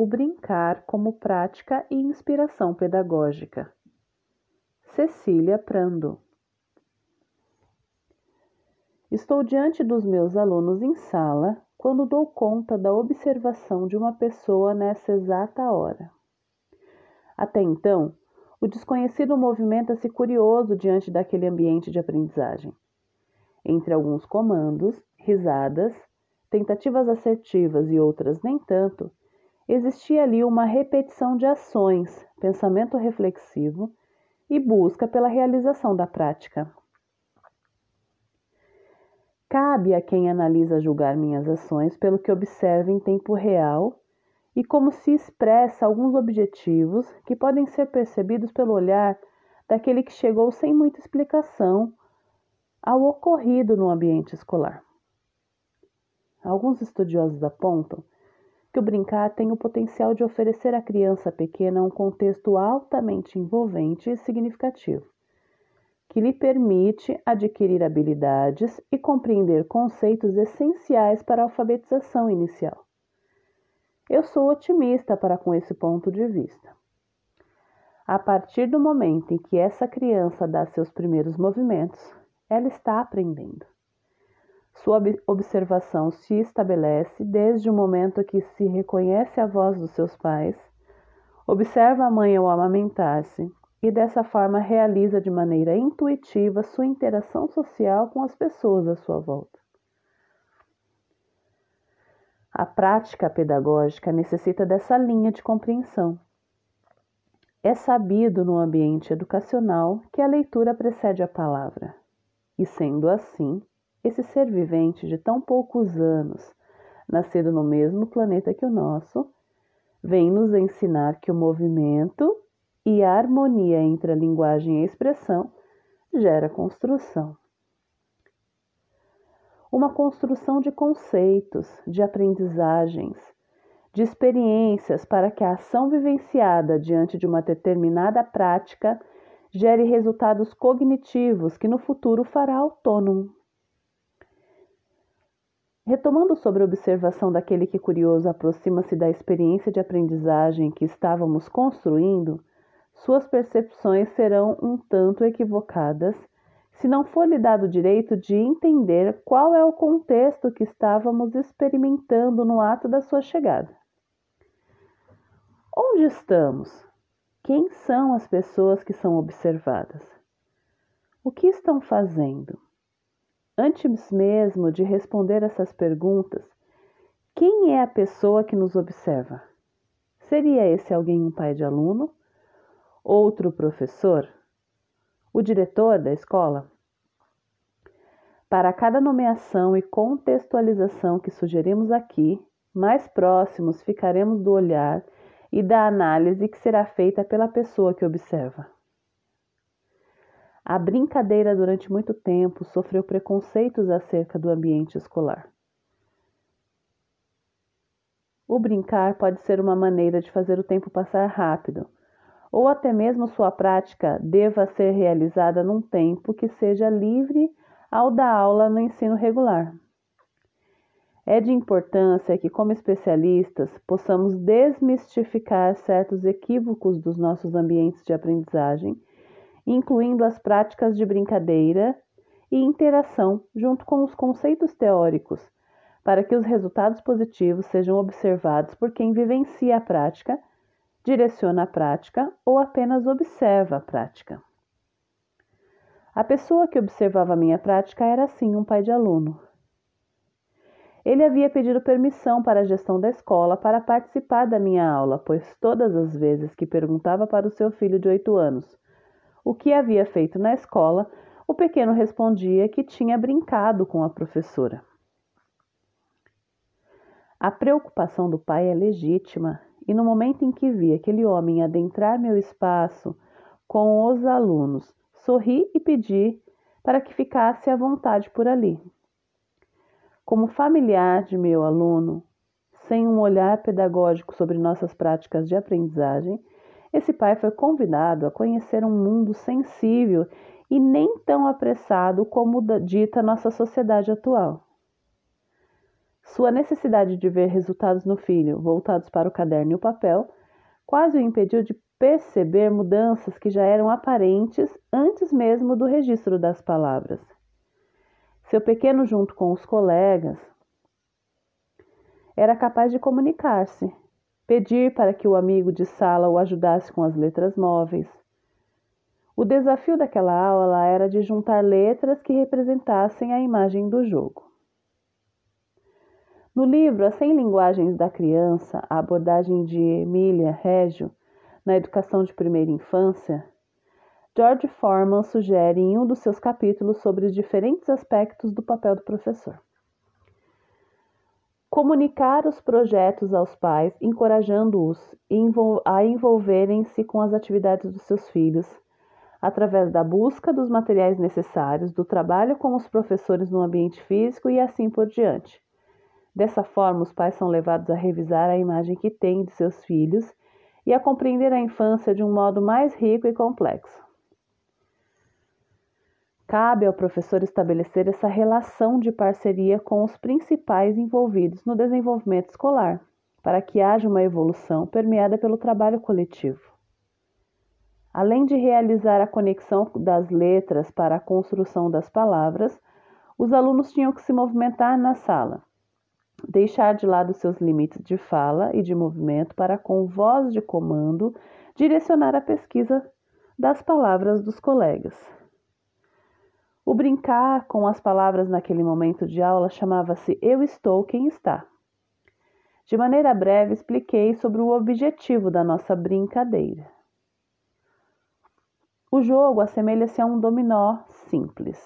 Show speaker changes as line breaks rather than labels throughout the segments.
o brincar como prática e inspiração pedagógica. Cecília Prando. Estou diante dos meus alunos em sala quando dou conta da observação de uma pessoa nessa exata hora. Até então, o desconhecido movimenta-se curioso diante daquele ambiente de aprendizagem. Entre alguns comandos, risadas, tentativas assertivas e outras nem tanto, existia ali uma repetição de ações, pensamento reflexivo e busca pela realização da prática. Cabe a quem analisa julgar minhas ações pelo que observa em tempo real e como se expressa alguns objetivos que podem ser percebidos pelo olhar daquele que chegou sem muita explicação ao ocorrido no ambiente escolar. Alguns estudiosos apontam que o brincar tem o potencial de oferecer à criança pequena um contexto altamente envolvente e significativo, que lhe permite adquirir habilidades e compreender conceitos essenciais para a alfabetização inicial. Eu sou otimista para com esse ponto de vista. A partir do momento em que essa criança dá seus primeiros movimentos, ela está aprendendo. Sua observação se estabelece desde o momento que se reconhece a voz dos seus pais, observa a mãe ao amamentar-se e dessa forma realiza de maneira intuitiva sua interação social com as pessoas à sua volta. A prática pedagógica necessita dessa linha de compreensão. É sabido no ambiente educacional que a leitura precede a palavra, e sendo assim, esse ser vivente de tão poucos anos, nascido no mesmo planeta que o nosso, vem nos ensinar que o movimento e a harmonia entre a linguagem e a expressão gera construção. Uma construção de conceitos, de aprendizagens, de experiências para que a ação vivenciada diante de uma determinada prática gere resultados cognitivos que no futuro fará autônomo. Retomando sobre a observação daquele que curioso aproxima-se da experiência de aprendizagem que estávamos construindo, suas percepções serão um tanto equivocadas se não for lhe dado o direito de entender qual é o contexto que estávamos experimentando no ato da sua chegada. Onde estamos? Quem são as pessoas que são observadas? O que estão fazendo? Antes mesmo de responder essas perguntas, quem é a pessoa que nos observa? Seria esse alguém um pai de aluno? Outro professor? O diretor da escola? Para cada nomeação e contextualização que sugerimos aqui, mais próximos ficaremos do olhar e da análise que será feita pela pessoa que observa. A brincadeira durante muito tempo sofreu preconceitos acerca do ambiente escolar. O brincar pode ser uma maneira de fazer o tempo passar rápido, ou até mesmo sua prática deva ser realizada num tempo que seja livre ao da aula no ensino regular. É de importância que, como especialistas, possamos desmistificar certos equívocos dos nossos ambientes de aprendizagem incluindo as práticas de brincadeira e interação junto com os conceitos teóricos, para que os resultados positivos sejam observados por quem vivencia a prática, direciona a prática ou apenas observa a prática. A pessoa que observava minha prática era sim um pai de aluno. Ele havia pedido permissão para a gestão da escola para participar da minha aula, pois todas as vezes que perguntava para o seu filho de oito anos o que havia feito na escola, o pequeno respondia que tinha brincado com a professora. A preocupação do pai é legítima, e no momento em que vi aquele homem adentrar meu espaço com os alunos, sorri e pedi para que ficasse à vontade por ali. Como familiar de meu aluno, sem um olhar pedagógico sobre nossas práticas de aprendizagem, esse pai foi convidado a conhecer um mundo sensível e nem tão apressado como dita nossa sociedade atual. Sua necessidade de ver resultados no filho, voltados para o caderno e o papel, quase o impediu de perceber mudanças que já eram aparentes antes mesmo do registro das palavras. Seu pequeno, junto com os colegas, era capaz de comunicar-se, pedir para que o amigo de sala o ajudasse com as letras móveis. O desafio daquela aula era de juntar letras que representassem a imagem do jogo. No livro As 100 Linguagens da Criança, a abordagem de Emília Reggio na educação de primeira infância, George Foreman sugere em um dos seus capítulos sobre os diferentes aspectos do papel do professor. Comunicar os projetos aos pais, encorajando-os a envolverem-se com as atividades dos seus filhos, através da busca dos materiais necessários, do trabalho com os professores no ambiente físico e assim por diante Dessa forma, os pais são levados a revisar a imagem que têm de seus filhos e a compreender a infância de um modo mais rico e complexo. Cabe ao professor estabelecer essa relação de parceria com os principais envolvidos no desenvolvimento escolar, para que haja uma evolução permeada pelo trabalho coletivo. Além de realizar a conexão das letras para a construção das palavras, os alunos tinham que se movimentar na sala, deixar de lado seus limites de fala e de movimento para, com voz de comando, direcionar a pesquisa das palavras dos colegas. O brincar com as palavras naquele momento de aula chamava-se Eu Estou Quem Está. De maneira breve, expliquei sobre o objetivo da nossa brincadeira. O jogo assemelha-se a um dominó simples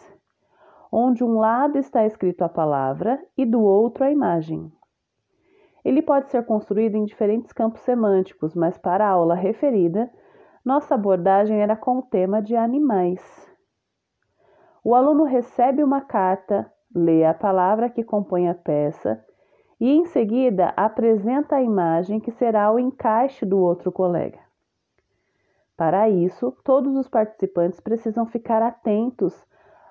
onde um lado está escrito a palavra e do outro a imagem. Ele pode ser construído em diferentes campos semânticos, mas para a aula referida, nossa abordagem era com o tema de animais. O aluno recebe uma carta, lê a palavra que compõe a peça e, em seguida, apresenta a imagem que será o encaixe do outro colega. Para isso, todos os participantes precisam ficar atentos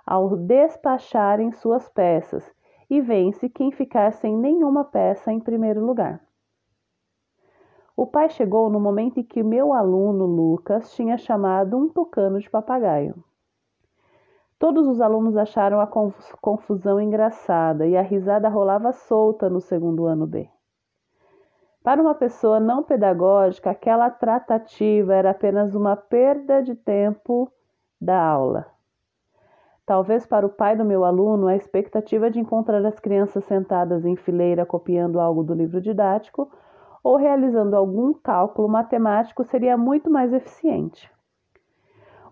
ao despacharem suas peças e vence quem ficar sem nenhuma peça em primeiro lugar. O pai chegou no momento em que meu aluno Lucas tinha chamado um tucano de papagaio. Todos os alunos acharam a confusão engraçada e a risada rolava solta no segundo ano B. Para uma pessoa não pedagógica, aquela tratativa era apenas uma perda de tempo da aula. Talvez para o pai do meu aluno, a expectativa de encontrar as crianças sentadas em fileira copiando algo do livro didático ou realizando algum cálculo matemático seria muito mais eficiente.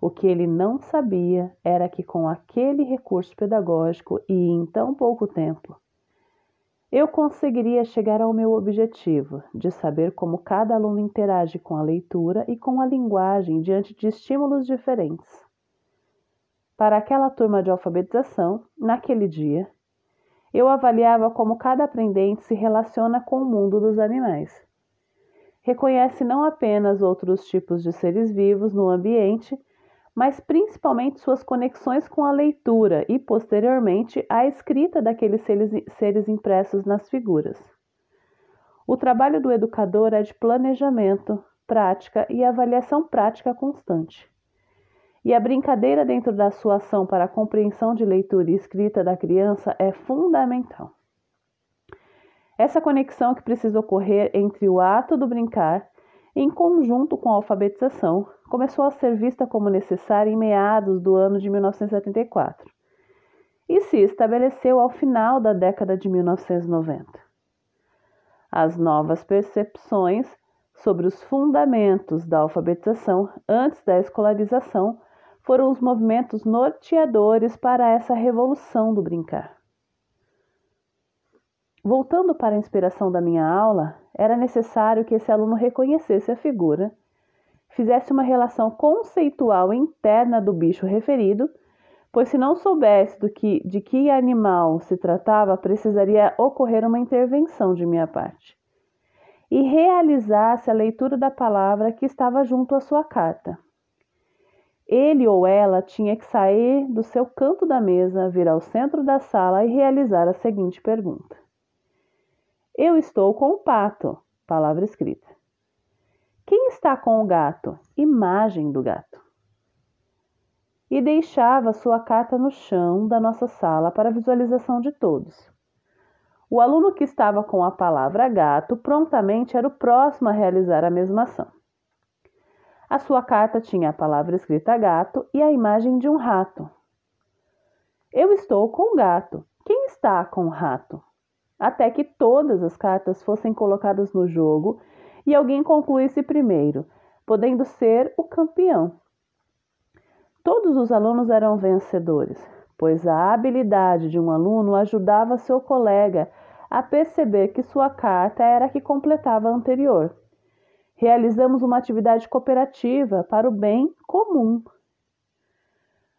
O que ele não sabia era que, com aquele recurso pedagógico e em tão pouco tempo, eu conseguiria chegar ao meu objetivo de saber como cada aluno interage com a leitura e com a linguagem diante de estímulos diferentes. Para aquela turma de alfabetização, naquele dia, eu avaliava como cada aprendente se relaciona com o mundo dos animais. Reconhece não apenas outros tipos de seres vivos no ambiente, mas principalmente suas conexões com a leitura e, posteriormente, a escrita daqueles seres impressos nas figuras. O trabalho do educador é de planejamento, prática e avaliação prática constante. E a brincadeira dentro da sua ação para a compreensão de leitura e escrita da criança é fundamental. Essa conexão que precisa ocorrer entre o ato do brincar, em conjunto com a alfabetização, começou a ser vista como necessária em meados do ano de 1974 e se estabeleceu ao final da década de 1990. As novas percepções sobre os fundamentos da alfabetização antes da escolarização foram os movimentos norteadores para essa revolução do brincar. Voltando para a inspiração da minha aula, era necessário que esse aluno reconhecesse a figura, fizesse uma relação conceitual interna do bicho referido, pois se não soubesse do que, de que animal se tratava, precisaria ocorrer uma intervenção de minha parte. E realizasse a leitura da palavra que estava junto à sua carta. Ele ou ela tinha que sair do seu canto da mesa, vir ao centro da sala e realizar a seguinte pergunta: Eu estou com o pato, palavra escrita. Quem está com o gato? Imagem do gato. E deixava sua carta no chão da nossa sala para visualização de todos. O aluno que estava com a palavra gato prontamente era o próximo a realizar a mesma ação. A sua carta tinha a palavra escrita gato e a imagem de um rato. Eu estou com o gato. Quem está com o rato? Até que todas as cartas fossem colocadas no jogo e alguém concluísse primeiro, podendo ser o campeão. Todos os alunos eram vencedores, pois a habilidade de um aluno ajudava seu colega a perceber que sua carta era a que completava a anterior. Realizamos uma atividade cooperativa para o bem comum.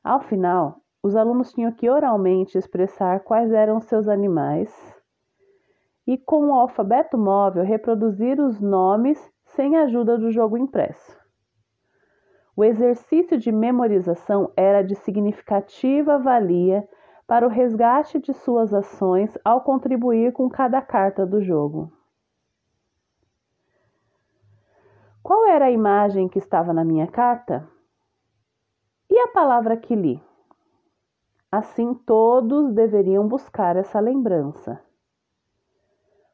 Ao final, os alunos tinham que oralmente expressar quais eram seus animais, e com o alfabeto móvel reproduzir os nomes sem a ajuda do jogo impresso. O exercício de memorização era de significativa valia para o resgate de suas ações ao contribuir com cada carta do jogo. Qual era a imagem que estava na minha carta? E a palavra que li? Assim, todos deveriam buscar essa lembrança.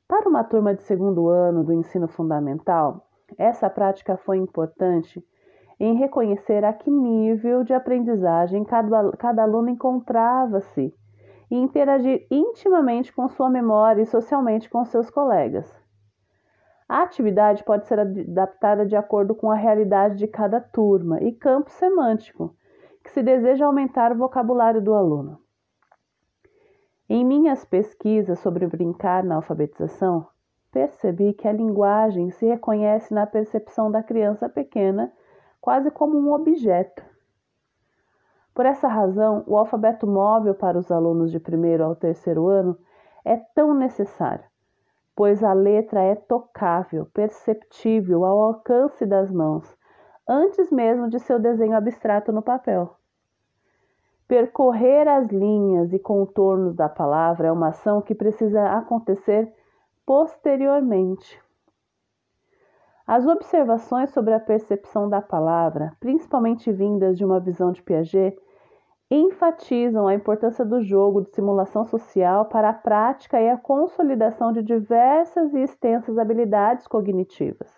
Para uma turma de segundo ano do ensino fundamental, essa prática foi importante em reconhecer a que nível de aprendizagem cada, cada aluno encontrava-se e interagir intimamente com sua memória e socialmente com seus colegas. A atividade pode ser adaptada de acordo com a realidade de cada turma e campo semântico, que se deseja aumentar o vocabulário do aluno. Em minhas pesquisas sobre brincar na alfabetização, percebi que a linguagem se reconhece na percepção da criança pequena quase como um objeto. Por essa razão, o alfabeto móvel para os alunos de primeiro ao terceiro ano é tão necessário, pois a letra é tocável, perceptível ao alcance das mãos, antes mesmo de seu desenho abstrato no papel. Percorrer as linhas e contornos da palavra é uma ação que precisa acontecer posteriormente. As observações sobre a percepção da palavra, principalmente vindas de uma visão de Piaget, enfatizam a importância do jogo de simulação social para a prática e a consolidação de diversas e extensas habilidades cognitivas.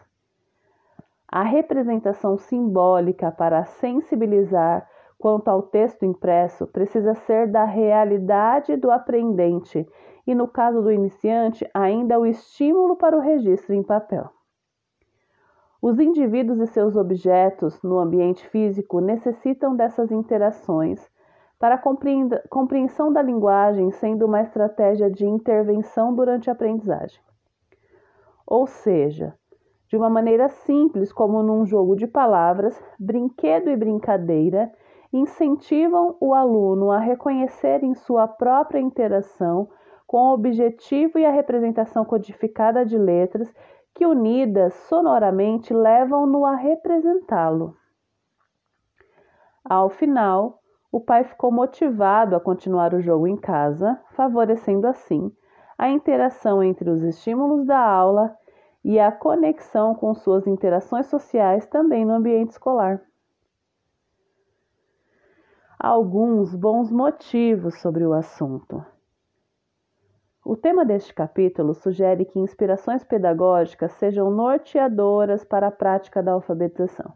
A representação simbólica para sensibilizar quanto ao texto impresso precisa ser da realidade do aprendente e, no caso do iniciante, ainda o estímulo para o registro em papel. Os indivíduos e seus objetos no ambiente físico necessitam dessas interações para a compreensão da linguagem, sendo uma estratégia de intervenção durante a aprendizagem. Ou seja, de uma maneira simples, como num jogo de palavras, brinquedo e brincadeira incentivam o aluno a reconhecer em sua própria interação com o objetivo e a representação codificada de letras que, unidas sonoramente, levam-no a representá-lo. Ao final, o pai ficou motivado a continuar o jogo em casa, favorecendo assim a interação entre os estímulos da aula e a conexão com suas interações sociais também no ambiente escolar alguns bons motivos sobre o assunto. O tema deste capítulo sugere que inspirações pedagógicas sejam norteadoras para a prática da alfabetização.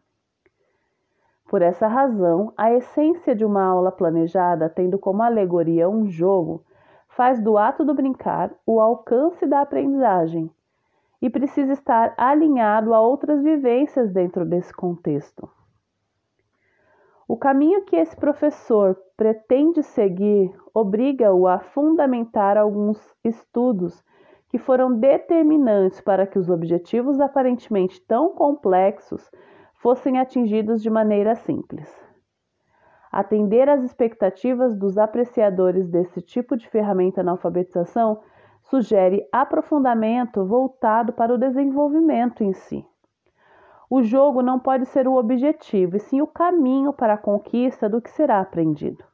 Por essa razão, a essência de uma aula planejada, tendo como alegoria um jogo, faz do ato do brincar o alcance da aprendizagem e precisa estar alinhado a outras vivências dentro desse contexto. O caminho que esse professor pretende seguir obriga-o a fundamentar alguns estudos que foram determinantes para que os objetivos aparentemente tão complexos fossem atingidos de maneira simples. Atender às expectativas dos apreciadores desse tipo de ferramenta na alfabetização sugere aprofundamento voltado para o desenvolvimento em si. O jogo não pode ser o objetivo, e sim o caminho para a conquista do que será aprendido.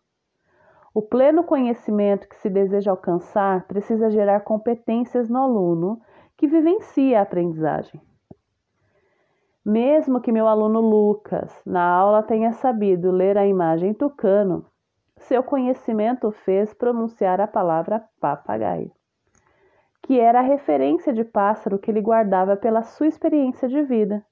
O pleno conhecimento que se deseja alcançar precisa gerar competências no aluno que vivencia a aprendizagem. Mesmo que meu aluno Lucas, na aula, tenha sabido ler a imagem tucano, seu conhecimento fez pronunciar a palavra papagaio, que era a referência de pássaro que ele guardava pela sua experiência de vida.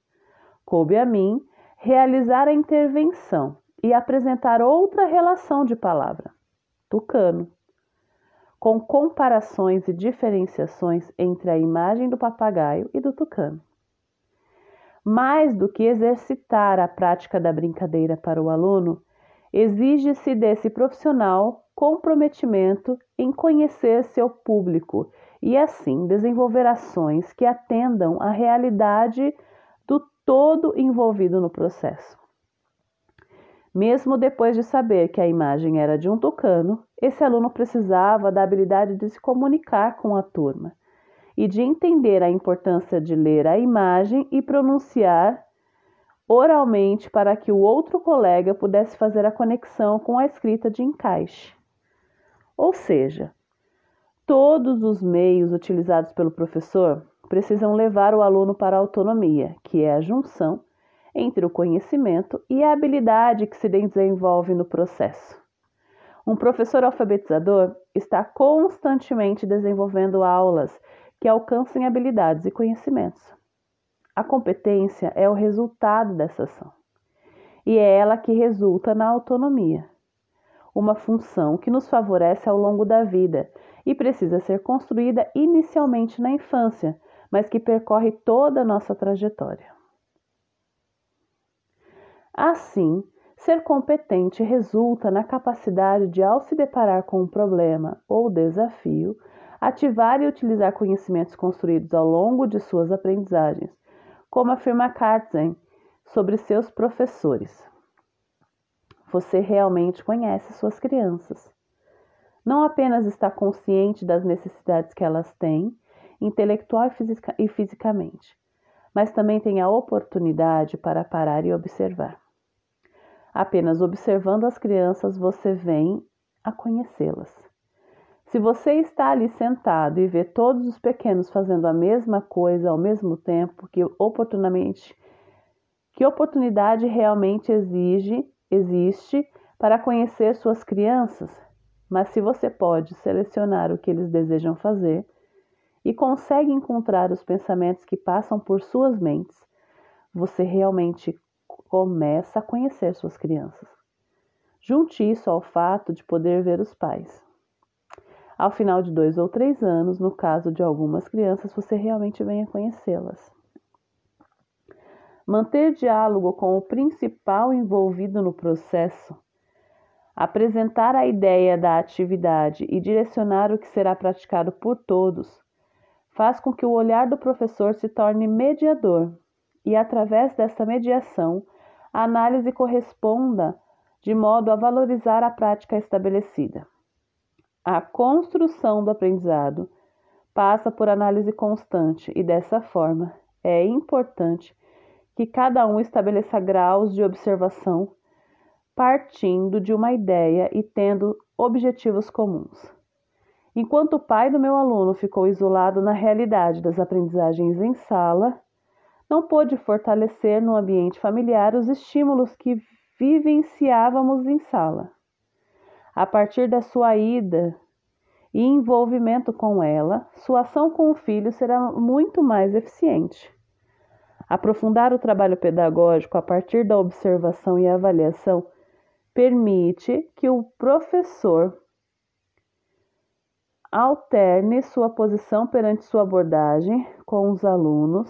Coube a mim realizar a intervenção e apresentar outra relação de palavra, tucano, com comparações e diferenciações entre a imagem do papagaio e do tucano. Mais do que exercitar a prática da brincadeira para o aluno, exige-se desse profissional comprometimento em conhecer seu público e, assim, desenvolver ações que atendam à realidade todo envolvido no processo. Mesmo depois de saber que a imagem era de um tucano, esse aluno precisava da habilidade de se comunicar com a turma e de entender a importância de ler a imagem e pronunciar oralmente para que o outro colega pudesse fazer a conexão com a escrita de encaixe. Ou seja, todos os meios utilizados pelo professor precisam levar o aluno para a autonomia, que é a junção entre o conhecimento e a habilidade que se desenvolve no processo. Um professor alfabetizador está constantemente desenvolvendo aulas que alcancem habilidades e conhecimentos. A competência é o resultado dessa ação e é ela que resulta na autonomia, uma função que nos favorece ao longo da vida e precisa ser construída inicialmente na infância, mas que percorre toda a nossa trajetória. Assim, ser competente resulta na capacidade de, ao se deparar com um problema ou desafio, ativar e utilizar conhecimentos construídos ao longo de suas aprendizagens, como afirma Katzen sobre seus professores. Você realmente conhece suas crianças. Não apenas está consciente das necessidades que elas têm, intelectual e, fisica fisicamente, mas também tem a oportunidade para parar e observar. Apenas observando as crianças você vem a conhecê-las. Se você está ali sentado e vê todos os pequenos fazendo a mesma coisa ao mesmo tempo, que oportunamente que oportunidade realmente exige, existe para conhecer suas crianças? Mas se você pode selecionar o que eles desejam fazer e consegue encontrar os pensamentos que passam por suas mentes, você realmente começa a conhecer suas crianças. Junte isso ao fato de poder ver os pais. Ao final de dois ou três anos, no caso de algumas crianças, você realmente vem a conhecê-las. Manter diálogo com o principal envolvido no processo, apresentar a ideia da atividade e direcionar o que será praticado por todos, faz com que o olhar do professor se torne mediador e, através dessa mediação, a análise corresponda de modo a valorizar a prática estabelecida. A construção do aprendizado passa por análise constante e, dessa forma, é importante que cada um estabeleça graus de observação partindo de uma ideia e tendo objetivos comuns. Enquanto o pai do meu aluno ficou isolado na realidade das aprendizagens em sala, não pôde fortalecer no ambiente familiar os estímulos que vivenciávamos em sala. A partir da sua ida e envolvimento com ela, sua ação com o filho será muito mais eficiente. Aprofundar o trabalho pedagógico a partir da observação e avaliação permite que o professor alterne sua posição perante sua abordagem com os alunos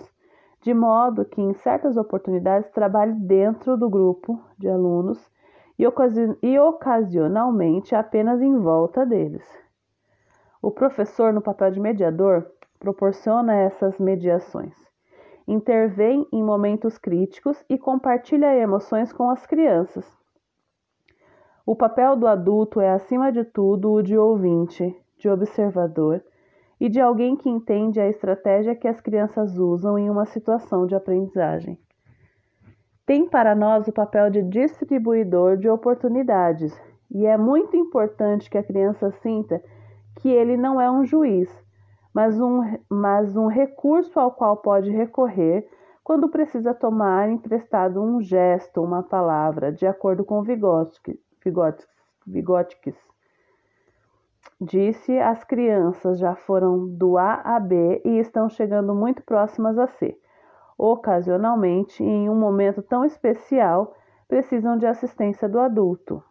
de modo que em certas oportunidades trabalhe dentro do grupo de alunos e, ocasi e ocasionalmente apenas em volta deles. O professor, no papel de mediador, proporciona essas mediações, intervém em momentos críticos e compartilha emoções com as crianças. O papel do adulto é, acima de tudo, o de ouvinte, de observador e de alguém que entende a estratégia que as crianças usam em uma situação de aprendizagem. Tem para nós o papel de distribuidor de oportunidades e é muito importante que a criança sinta que ele não é um juiz, mas um, mas um recurso ao qual pode recorrer quando precisa tomar emprestado um gesto, uma palavra, de acordo com Vygotsky. Vygotsky. Disse: as crianças já foram do A a B e estão chegando muito próximas a C. Ocasionalmente, em um momento tão especial, precisam de assistência do adulto.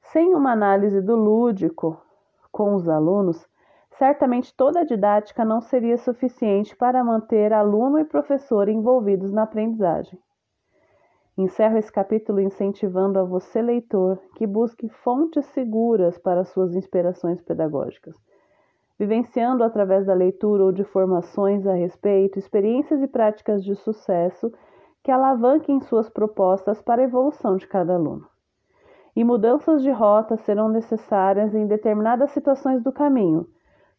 Sem uma análise do lúdico com os alunos, certamente toda a didática não seria suficiente para manter aluno e professor envolvidos na aprendizagem. Encerro esse capítulo incentivando a você, leitor, que busque fontes seguras para suas inspirações pedagógicas, vivenciando através da leitura ou de formações a respeito experiências e práticas de sucesso que alavanquem suas propostas para a evolução de cada aluno. E mudanças de rota serão necessárias em determinadas situações do caminho,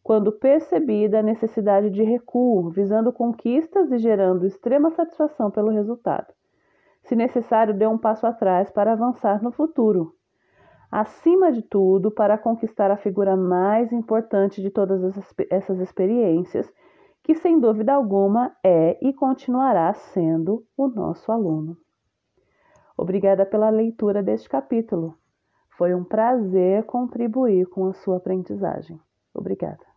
quando percebida a necessidade de recuo, visando conquistas e gerando extrema satisfação pelo resultado. Se necessário, dê um passo atrás para avançar no futuro. Acima de tudo, para conquistar a figura mais importante de todas essas experiências, que sem dúvida alguma é e continuará sendo o nosso aluno. Obrigada pela leitura deste capítulo. Foi um prazer contribuir com a sua aprendizagem. Obrigada.